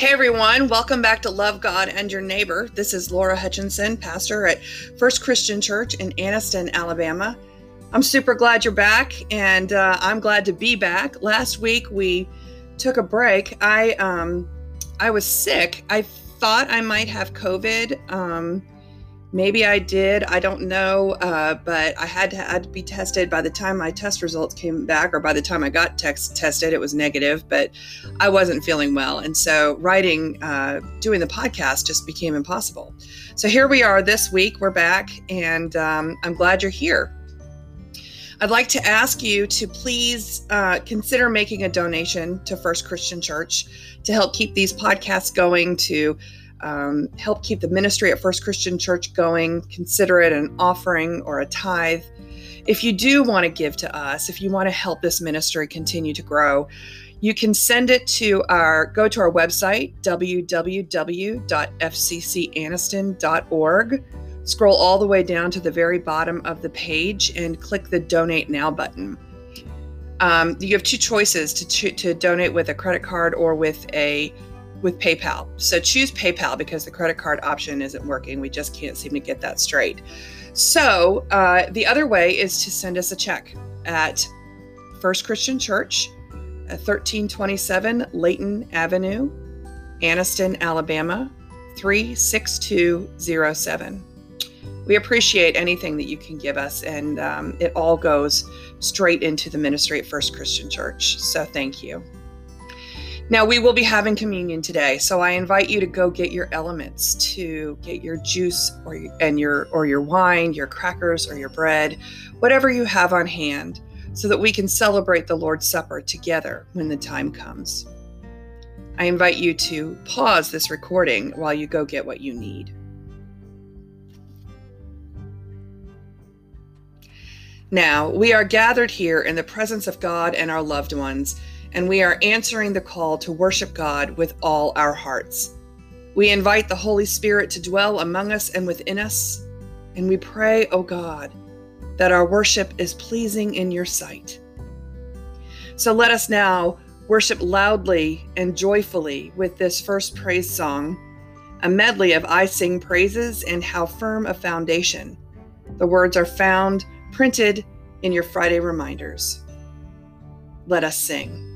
Hey everyone, welcome back to Love God and Your Neighbor. This is Laura Hutchinson, pastor at First Christian Church in Anniston, Alabama. I'm super glad you're back, and uh, I'm glad to be back. Last week we took a break. I um, I was sick. I thought I might have COVID. Um, Maybe I did. I don't know. Uh, but I had to, had to be tested. By the time my test results came back, or by the time I got text, tested, it was negative. But I wasn't feeling well, and so writing, uh, doing the podcast just became impossible. So here we are this week. We're back, and um, I'm glad you're here. I'd like to ask you to please uh, consider making a donation to First Christian Church to help keep these podcasts going. To um, help keep the ministry at First Christian Church going, consider it an offering or a tithe. If you do want to give to us, if you want to help this ministry continue to grow, you can send it to our go to our website www.fccanniston.org scroll all the way down to the very bottom of the page and click the donate now button um, you have two choices to, to donate with a credit card or with a with PayPal. So choose PayPal because the credit card option isn't working. We just can't seem to get that straight. So uh, the other way is to send us a check at First Christian Church, 1327 Leighton Avenue, Anniston, Alabama, 36207. We appreciate anything that you can give us, and um, it all goes straight into the ministry at First Christian Church. So thank you. Now we will be having communion today, so I invite you to go get your elements, to get your juice or and your or your wine, your crackers or your bread, whatever you have on hand, so that we can celebrate the Lord's Supper together when the time comes. I invite you to pause this recording while you go get what you need. Now, we are gathered here in the presence of God and our loved ones and we are answering the call to worship God with all our hearts. We invite the Holy Spirit to dwell among us and within us, and we pray, O oh God, that our worship is pleasing in your sight. So let us now worship loudly and joyfully with this first praise song, a medley of I Sing Praises and How Firm a Foundation. The words are found printed in your Friday reminders. Let us sing.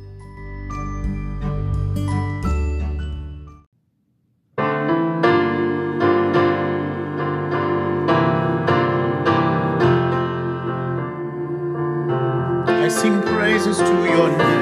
to your name.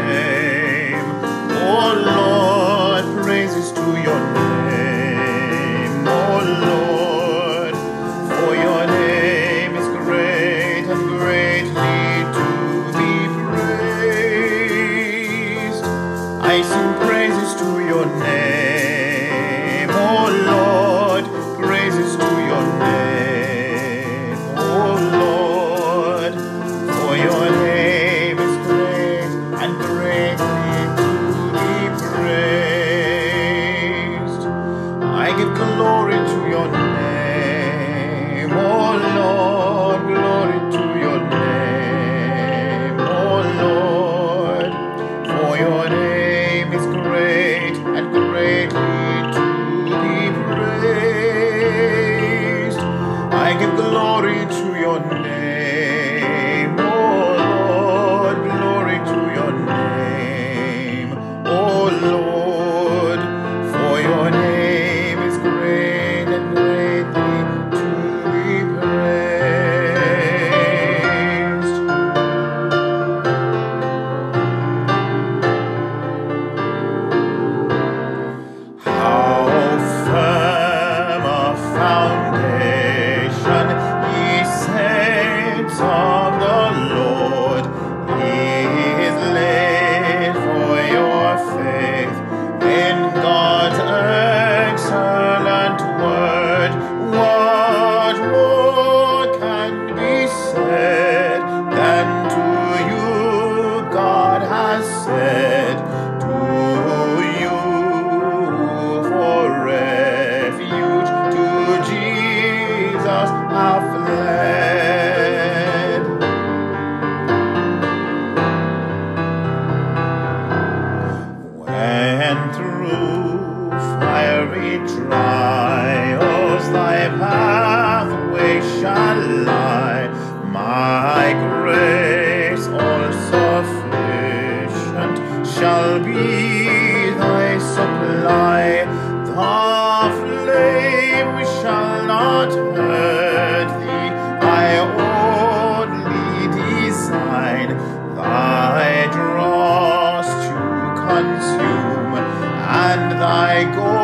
my go.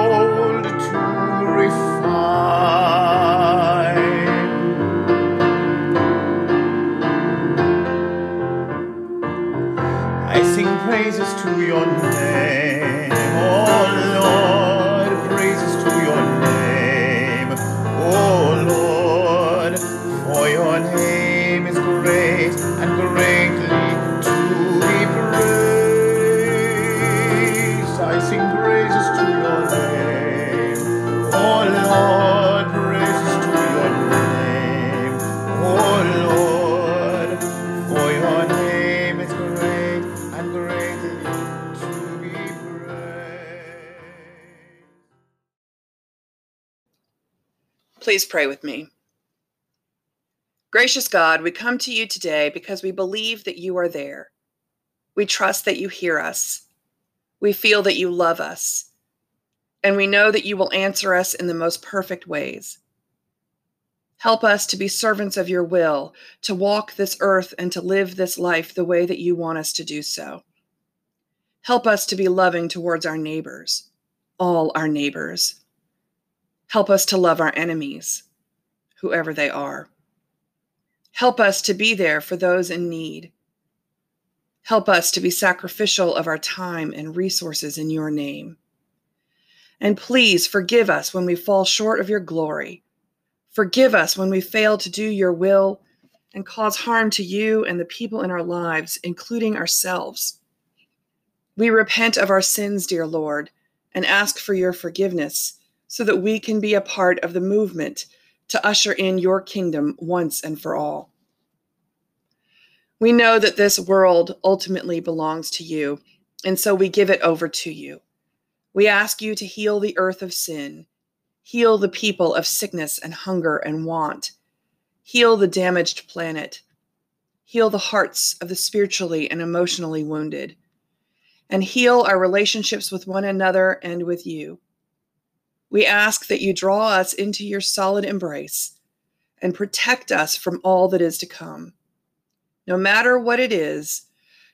Please pray with me. Gracious God, we come to you today because we believe that you are there. We trust that you hear us. We feel that you love us. And we know that you will answer us in the most perfect ways. Help us to be servants of your will, to walk this earth and to live this life the way that you want us to do so. Help us to be loving towards our neighbors, all our neighbors. Help us to love our enemies, whoever they are. Help us to be there for those in need. Help us to be sacrificial of our time and resources in your name. And please forgive us when we fall short of your glory. Forgive us when we fail to do your will and cause harm to you and the people in our lives, including ourselves. We repent of our sins, dear Lord, and ask for your forgiveness so that we can be a part of the movement to usher in your kingdom once and for all. We know that this world ultimately belongs to you, and so we give it over to you. We ask you to heal the earth of sin, heal the people of sickness and hunger and want, heal the damaged planet, heal the hearts of the spiritually and emotionally wounded, and heal our relationships with one another and with you. We ask that you draw us into your solid embrace and protect us from all that is to come. No matter what it is,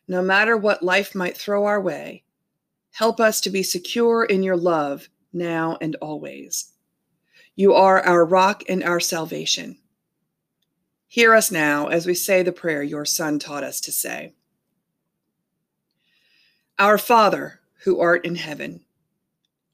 no matter what life might throw our way, help us to be secure in your love now and always. You are our rock and our salvation. Hear us now as we say the prayer your Son taught us to say Our Father, who art in heaven,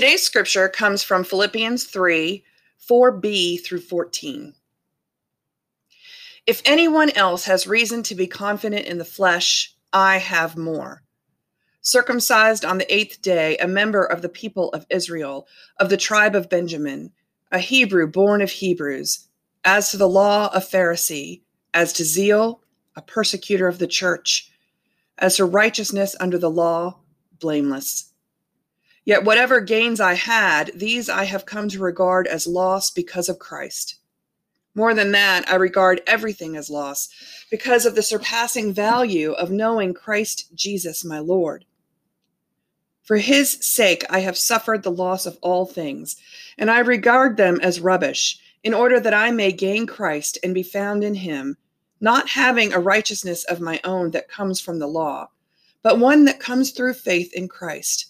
Today's scripture comes from Philippians 3 4b through 14. If anyone else has reason to be confident in the flesh, I have more. Circumcised on the eighth day, a member of the people of Israel, of the tribe of Benjamin, a Hebrew born of Hebrews, as to the law, a Pharisee, as to zeal, a persecutor of the church, as to righteousness under the law, blameless. Yet whatever gains I had, these I have come to regard as loss because of Christ. More than that, I regard everything as loss because of the surpassing value of knowing Christ Jesus my Lord. For his sake, I have suffered the loss of all things, and I regard them as rubbish, in order that I may gain Christ and be found in him, not having a righteousness of my own that comes from the law, but one that comes through faith in Christ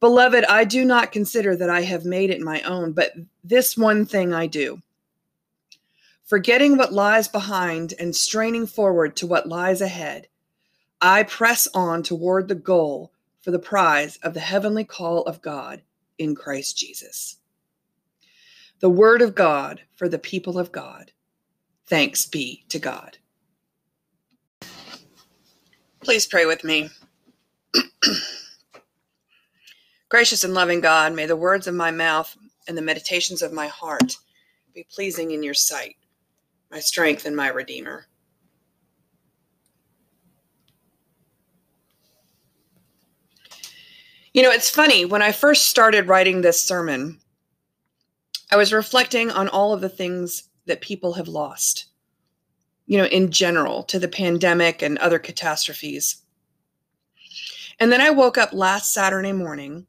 Beloved, I do not consider that I have made it my own, but this one thing I do. Forgetting what lies behind and straining forward to what lies ahead, I press on toward the goal for the prize of the heavenly call of God in Christ Jesus. The word of God for the people of God. Thanks be to God. Please pray with me. Gracious and loving God, may the words of my mouth and the meditations of my heart be pleasing in your sight, my strength and my Redeemer. You know, it's funny, when I first started writing this sermon, I was reflecting on all of the things that people have lost, you know, in general, to the pandemic and other catastrophes. And then I woke up last Saturday morning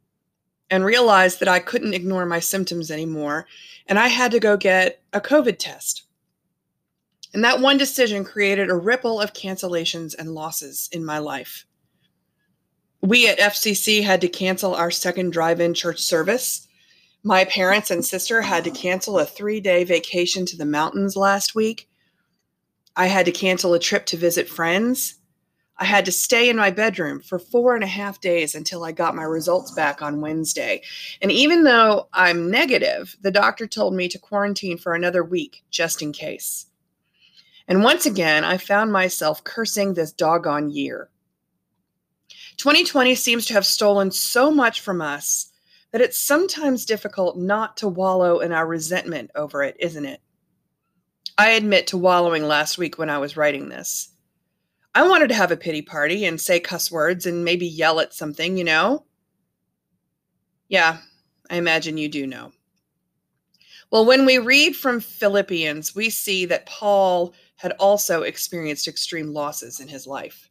and realized that I couldn't ignore my symptoms anymore, and I had to go get a COVID test. And that one decision created a ripple of cancellations and losses in my life. We at FCC had to cancel our second drive in church service. My parents and sister had to cancel a three day vacation to the mountains last week. I had to cancel a trip to visit friends. I had to stay in my bedroom for four and a half days until I got my results back on Wednesday. And even though I'm negative, the doctor told me to quarantine for another week just in case. And once again, I found myself cursing this doggone year. 2020 seems to have stolen so much from us that it's sometimes difficult not to wallow in our resentment over it, isn't it? I admit to wallowing last week when I was writing this. I wanted to have a pity party and say cuss words and maybe yell at something, you know? Yeah, I imagine you do know. Well, when we read from Philippians, we see that Paul had also experienced extreme losses in his life.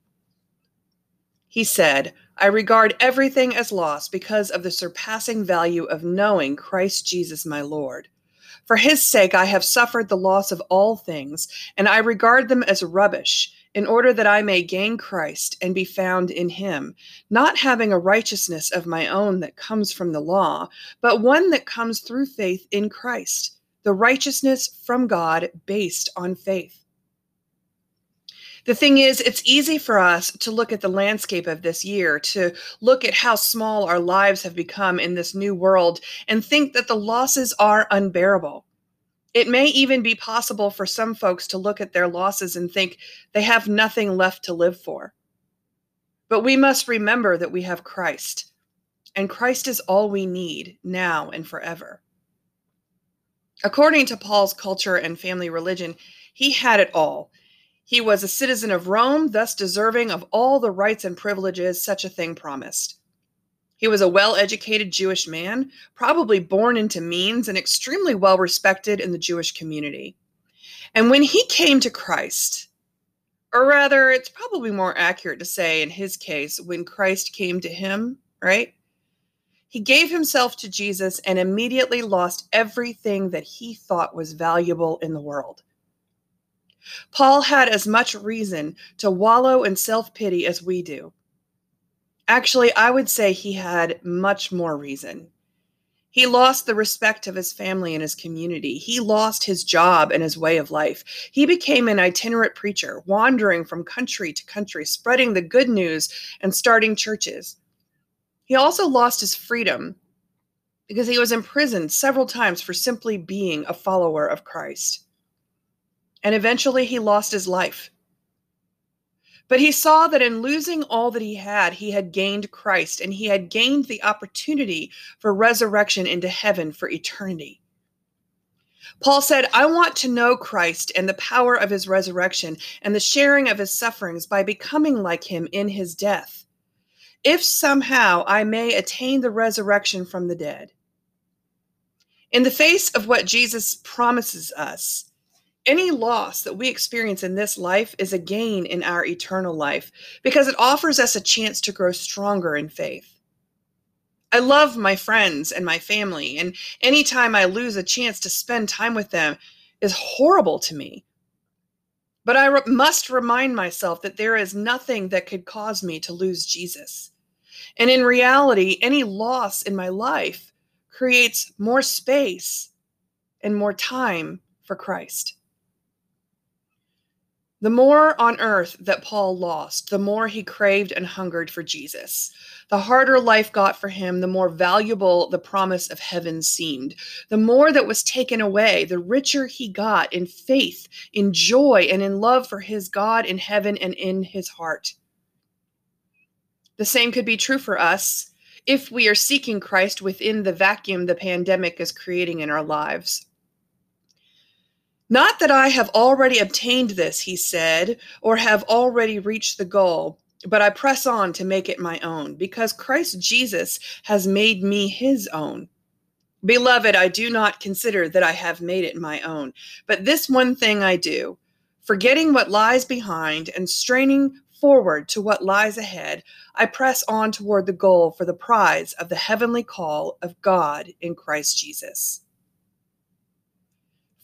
He said, I regard everything as loss because of the surpassing value of knowing Christ Jesus my Lord. For his sake I have suffered the loss of all things, and I regard them as rubbish, in order that I may gain Christ and be found in him, not having a righteousness of my own that comes from the law, but one that comes through faith in Christ, the righteousness from God based on faith. The thing is, it's easy for us to look at the landscape of this year, to look at how small our lives have become in this new world, and think that the losses are unbearable. It may even be possible for some folks to look at their losses and think they have nothing left to live for. But we must remember that we have Christ, and Christ is all we need now and forever. According to Paul's culture and family religion, he had it all he was a citizen of Rome, thus deserving of all the rights and privileges such a thing promised. He was a well educated Jewish man, probably born into means and extremely well respected in the Jewish community. And when he came to Christ, or rather, it's probably more accurate to say in his case, when Christ came to him, right? He gave himself to Jesus and immediately lost everything that he thought was valuable in the world. Paul had as much reason to wallow in self pity as we do. Actually, I would say he had much more reason. He lost the respect of his family and his community. He lost his job and his way of life. He became an itinerant preacher, wandering from country to country, spreading the good news and starting churches. He also lost his freedom because he was imprisoned several times for simply being a follower of Christ and eventually he lost his life. But he saw that in losing all that he had, he had gained Christ and he had gained the opportunity for resurrection into heaven for eternity. Paul said, I want to know Christ and the power of his resurrection and the sharing of his sufferings by becoming like him in his death, if somehow I may attain the resurrection from the dead. In the face of what Jesus promises us, any loss that we experience in this life is a gain in our eternal life because it offers us a chance to grow stronger in faith. I love my friends and my family, and any time I lose a chance to spend time with them is horrible to me. But I re- must remind myself that there is nothing that could cause me to lose Jesus. And in reality, any loss in my life creates more space and more time for Christ. The more on earth that Paul lost, the more he craved and hungered for Jesus. The harder life got for him, the more valuable the promise of heaven seemed. The more that was taken away, the richer he got in faith, in joy, and in love for his God in heaven and in his heart. The same could be true for us if we are seeking Christ within the vacuum the pandemic is creating in our lives. Not that I have already obtained this, he said, or have already reached the goal, but I press on to make it my own, because Christ Jesus has made me his own. Beloved, I do not consider that I have made it my own, but this one thing I do, forgetting what lies behind and straining forward to what lies ahead, I press on toward the goal for the prize of the heavenly call of God in Christ Jesus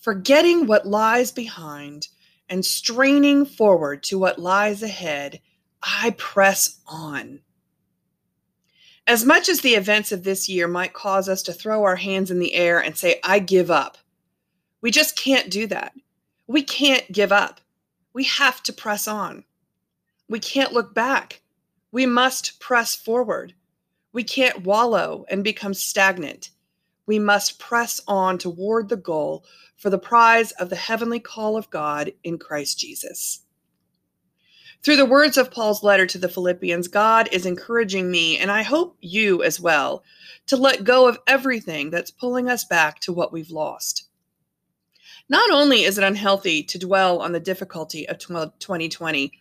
forgetting what lies behind and straining forward to what lies ahead, I press on. As much as the events of this year might cause us to throw our hands in the air and say, I give up, we just can't do that. We can't give up. We have to press on. We can't look back. We must press forward. We can't wallow and become stagnant. We must press on toward the goal for the prize of the heavenly call of God in Christ Jesus. Through the words of Paul's letter to the Philippians, God is encouraging me, and I hope you as well, to let go of everything that's pulling us back to what we've lost. Not only is it unhealthy to dwell on the difficulty of 2020,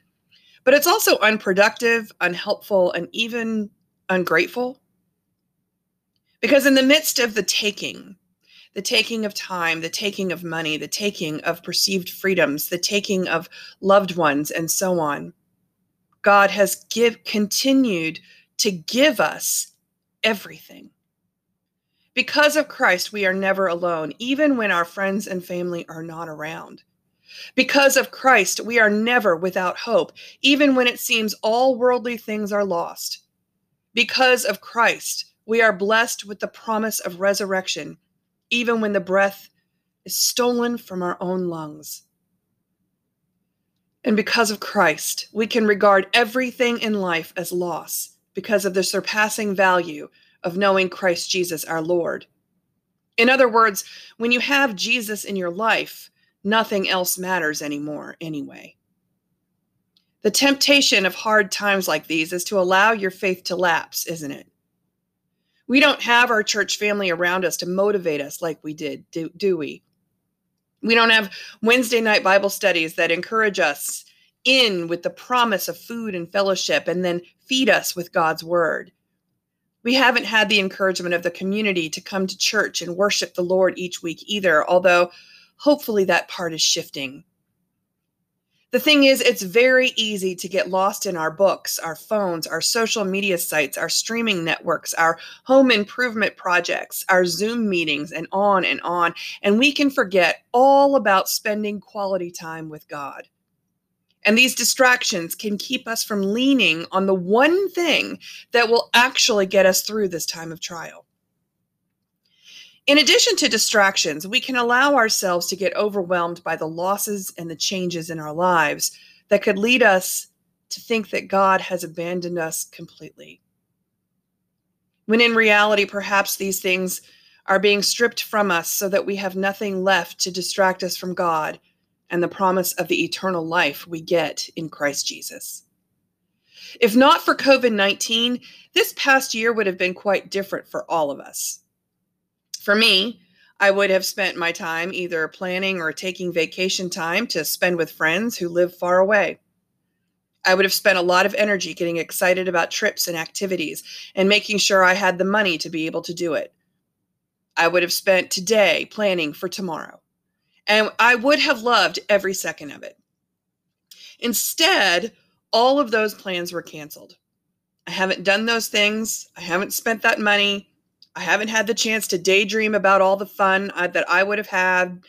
but it's also unproductive, unhelpful, and even ungrateful. Because in the midst of the taking, the taking of time, the taking of money, the taking of perceived freedoms, the taking of loved ones, and so on. God has give, continued to give us everything. Because of Christ, we are never alone, even when our friends and family are not around. Because of Christ, we are never without hope, even when it seems all worldly things are lost. Because of Christ, we are blessed with the promise of resurrection even when the breath is stolen from our own lungs. And because of Christ, we can regard everything in life as loss because of the surpassing value of knowing Christ Jesus our Lord. In other words, when you have Jesus in your life, nothing else matters anymore anyway. The temptation of hard times like these is to allow your faith to lapse, isn't it? We don't have our church family around us to motivate us like we did, do, do we? We don't have Wednesday night Bible studies that encourage us in with the promise of food and fellowship and then feed us with God's word. We haven't had the encouragement of the community to come to church and worship the Lord each week either, although hopefully that part is shifting. The thing is, it's very easy to get lost in our books, our phones, our social media sites, our streaming networks, our home improvement projects, our Zoom meetings, and on and on. And we can forget all about spending quality time with God. And these distractions can keep us from leaning on the one thing that will actually get us through this time of trial. In addition to distractions, we can allow ourselves to get overwhelmed by the losses and the changes in our lives that could lead us to think that God has abandoned us completely. When in reality, perhaps these things are being stripped from us so that we have nothing left to distract us from God and the promise of the eternal life we get in Christ Jesus. If not for COVID 19, this past year would have been quite different for all of us. For me, I would have spent my time either planning or taking vacation time to spend with friends who live far away. I would have spent a lot of energy getting excited about trips and activities and making sure I had the money to be able to do it. I would have spent today planning for tomorrow. And I would have loved every second of it. Instead, all of those plans were canceled. I haven't done those things. I haven't spent that money. I haven't had the chance to daydream about all the fun uh, that I would have had.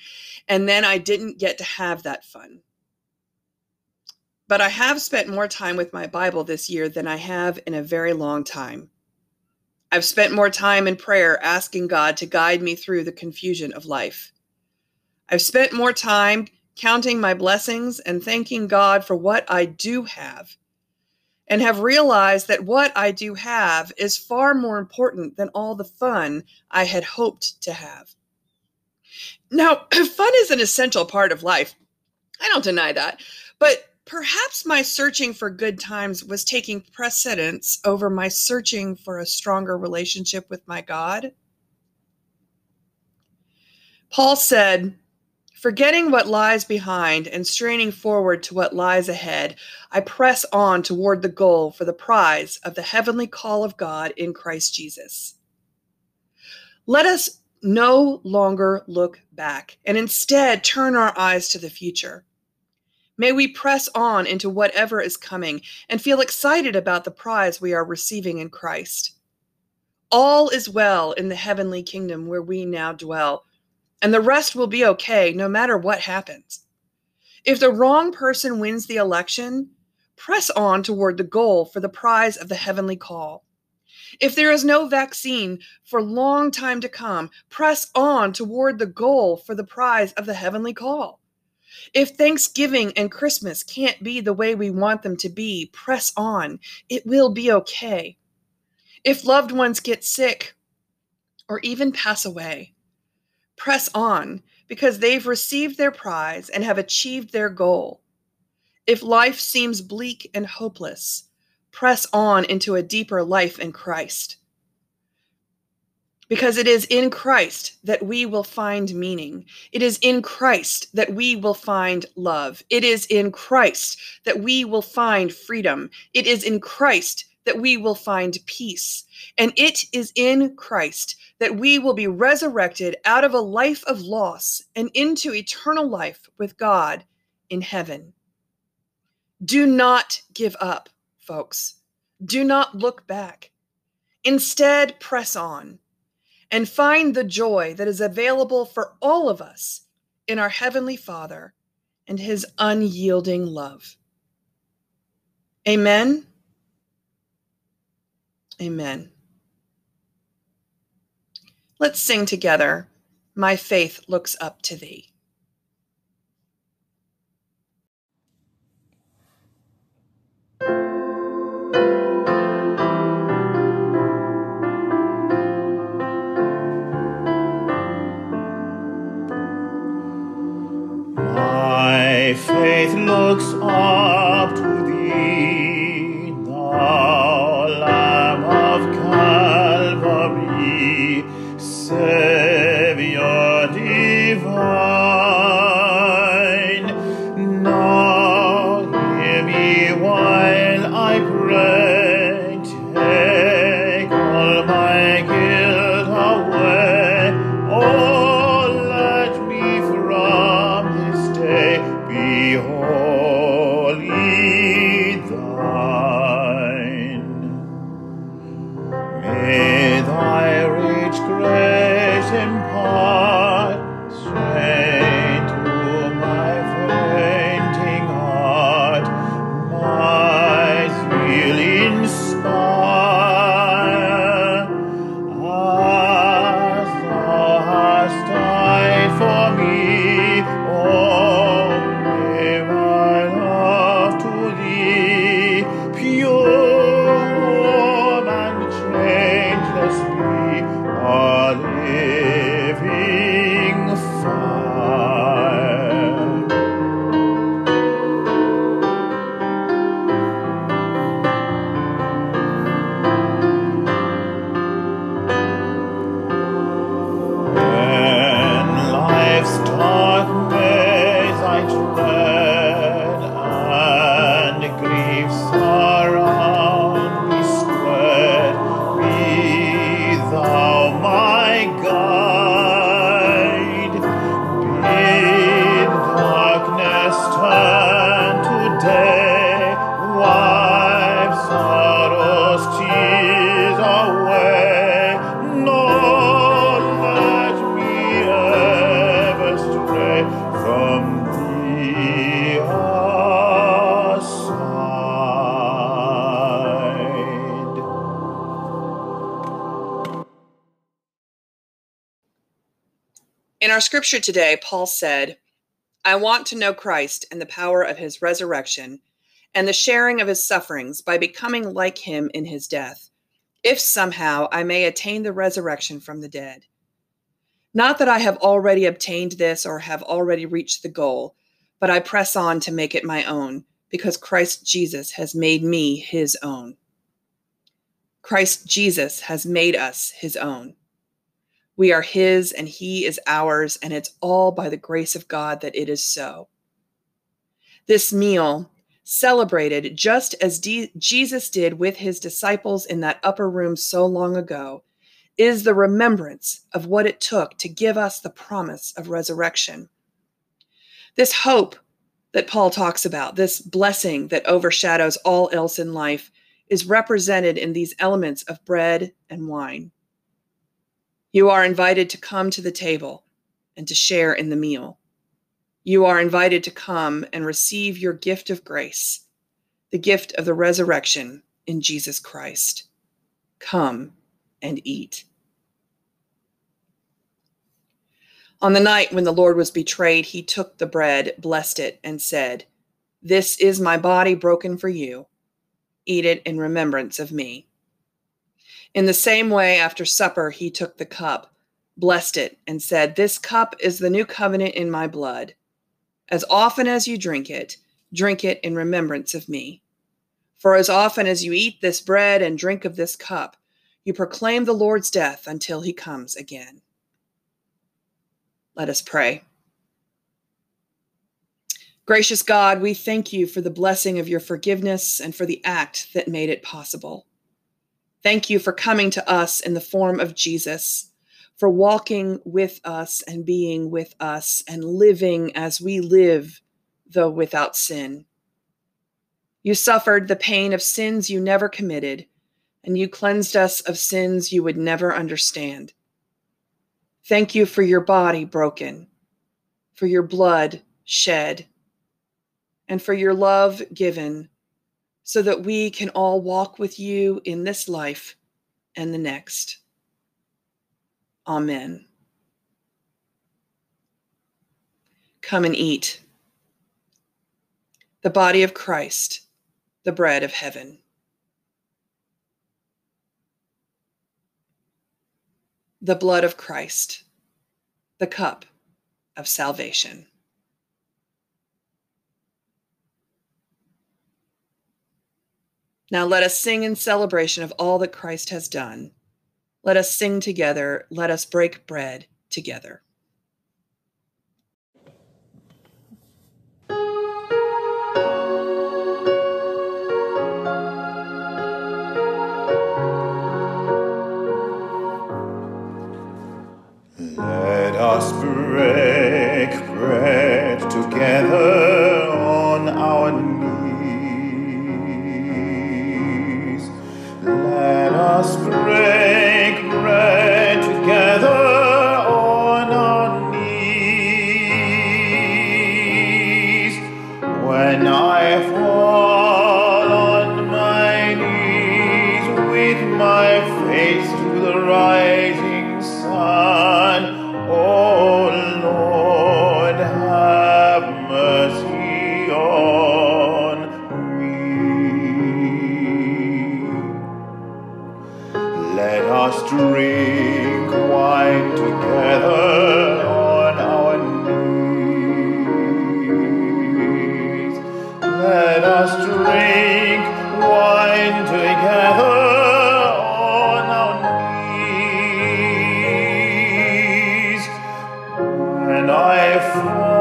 And then I didn't get to have that fun. but I have spent more time with my Bible this year than I have in a very long time. I've spent more time in prayer asking God to guide me through the confusion of life. I've spent more time counting my blessings and thanking God for what I do have, and have realized that what I do have is far more important than all the fun I had hoped to have. Now, fun is an essential part of life. I don't deny that. But Perhaps my searching for good times was taking precedence over my searching for a stronger relationship with my God. Paul said, Forgetting what lies behind and straining forward to what lies ahead, I press on toward the goal for the prize of the heavenly call of God in Christ Jesus. Let us no longer look back and instead turn our eyes to the future. May we press on into whatever is coming and feel excited about the prize we are receiving in Christ. All is well in the heavenly kingdom where we now dwell, and the rest will be okay no matter what happens. If the wrong person wins the election, press on toward the goal for the prize of the heavenly call. If there is no vaccine for long time to come, press on toward the goal for the prize of the heavenly call. If Thanksgiving and Christmas can't be the way we want them to be, press on. It will be okay. If loved ones get sick or even pass away, press on because they've received their prize and have achieved their goal. If life seems bleak and hopeless, press on into a deeper life in Christ because it is in Christ that we will find meaning. It is in Christ that we will find love. It is in Christ that we will find freedom. It is in Christ that we will find peace. And it is in Christ that we will be resurrected out of a life of loss and into eternal life with God in heaven. Do not give up, folks. Do not look back. Instead, press on and find the joy that is available for all of us in our Heavenly Father and His unyielding love. Amen. Amen. Let's sing together. My faith looks up to thee. In our scripture today, Paul said, I want to know Christ and the power of his resurrection and the sharing of his sufferings by becoming like him in his death, if somehow I may attain the resurrection from the dead. Not that I have already obtained this or have already reached the goal, but I press on to make it my own, because Christ Jesus has made me his own. Christ Jesus has made us his own. We are his and he is ours, and it's all by the grace of God that it is so. This meal celebrated just as D- Jesus did with his disciples in that upper room so long ago, is the remembrance of what it took to give us the promise of resurrection. This hope that Paul talks about, this blessing that overshadows all else in life, is represented in these elements of bread and wine. You are invited to come to the table and to share in the meal you are invited to come and receive your gift of grace, the gift of the resurrection in Jesus Christ. Come and eat. On the night when the Lord was betrayed, he took the bread, blessed it, and said, This is my body broken for you. Eat it in remembrance of me. In the same way, after supper, he took the cup, blessed it, and said, This cup is the new covenant in my blood. As often as you drink it, drink it in remembrance of me. For as often as you eat this bread and drink of this cup, you proclaim the Lord's death until he comes again. Let us pray. Gracious God, we thank you for the blessing of your forgiveness and for the act that made it possible. Thank you for coming to us in the form of Jesus for walking with us and being with us and living as we live, though without sin. You suffered the pain of sins you never committed, and you cleansed us of sins you would never understand. Thank you for your body broken, for your blood shed, and for your love given, so that we can all walk with you in this life and the next. Amen. Come and eat. The body of Christ, the bread of heaven. The blood of Christ, the cup of salvation. Now let us sing in celebration of all that Christ has done let us sing together. Let us break bread together. life.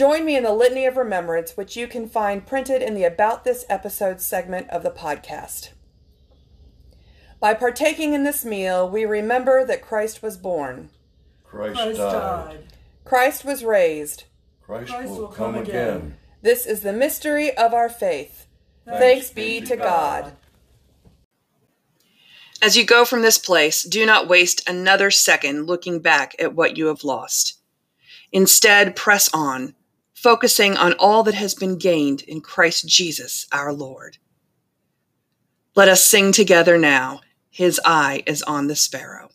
Join me in the Litany of Remembrance, which you can find printed in the About This Episode segment of the podcast. By partaking in this meal, we remember that Christ was born, Christ, Christ died. died. Christ was raised. Christ, Christ will will come come again. again. This is the mystery of our faith. Thanks, be to God. As you go from this place, do not waste another second looking back at what you have lost. Instead, press on, focusing on all that has been gained in Christ Jesus our Lord. Let us sing together now. His eye is on the sparrow.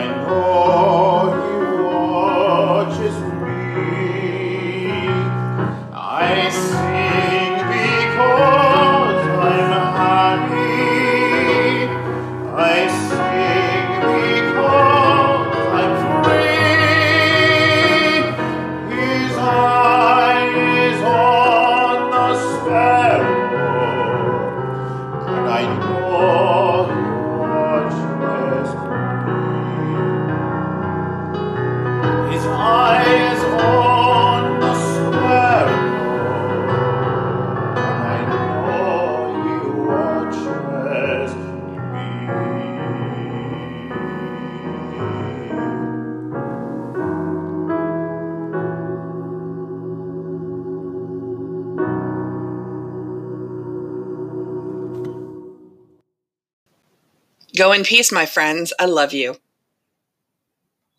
And I In peace, my friends. I love you.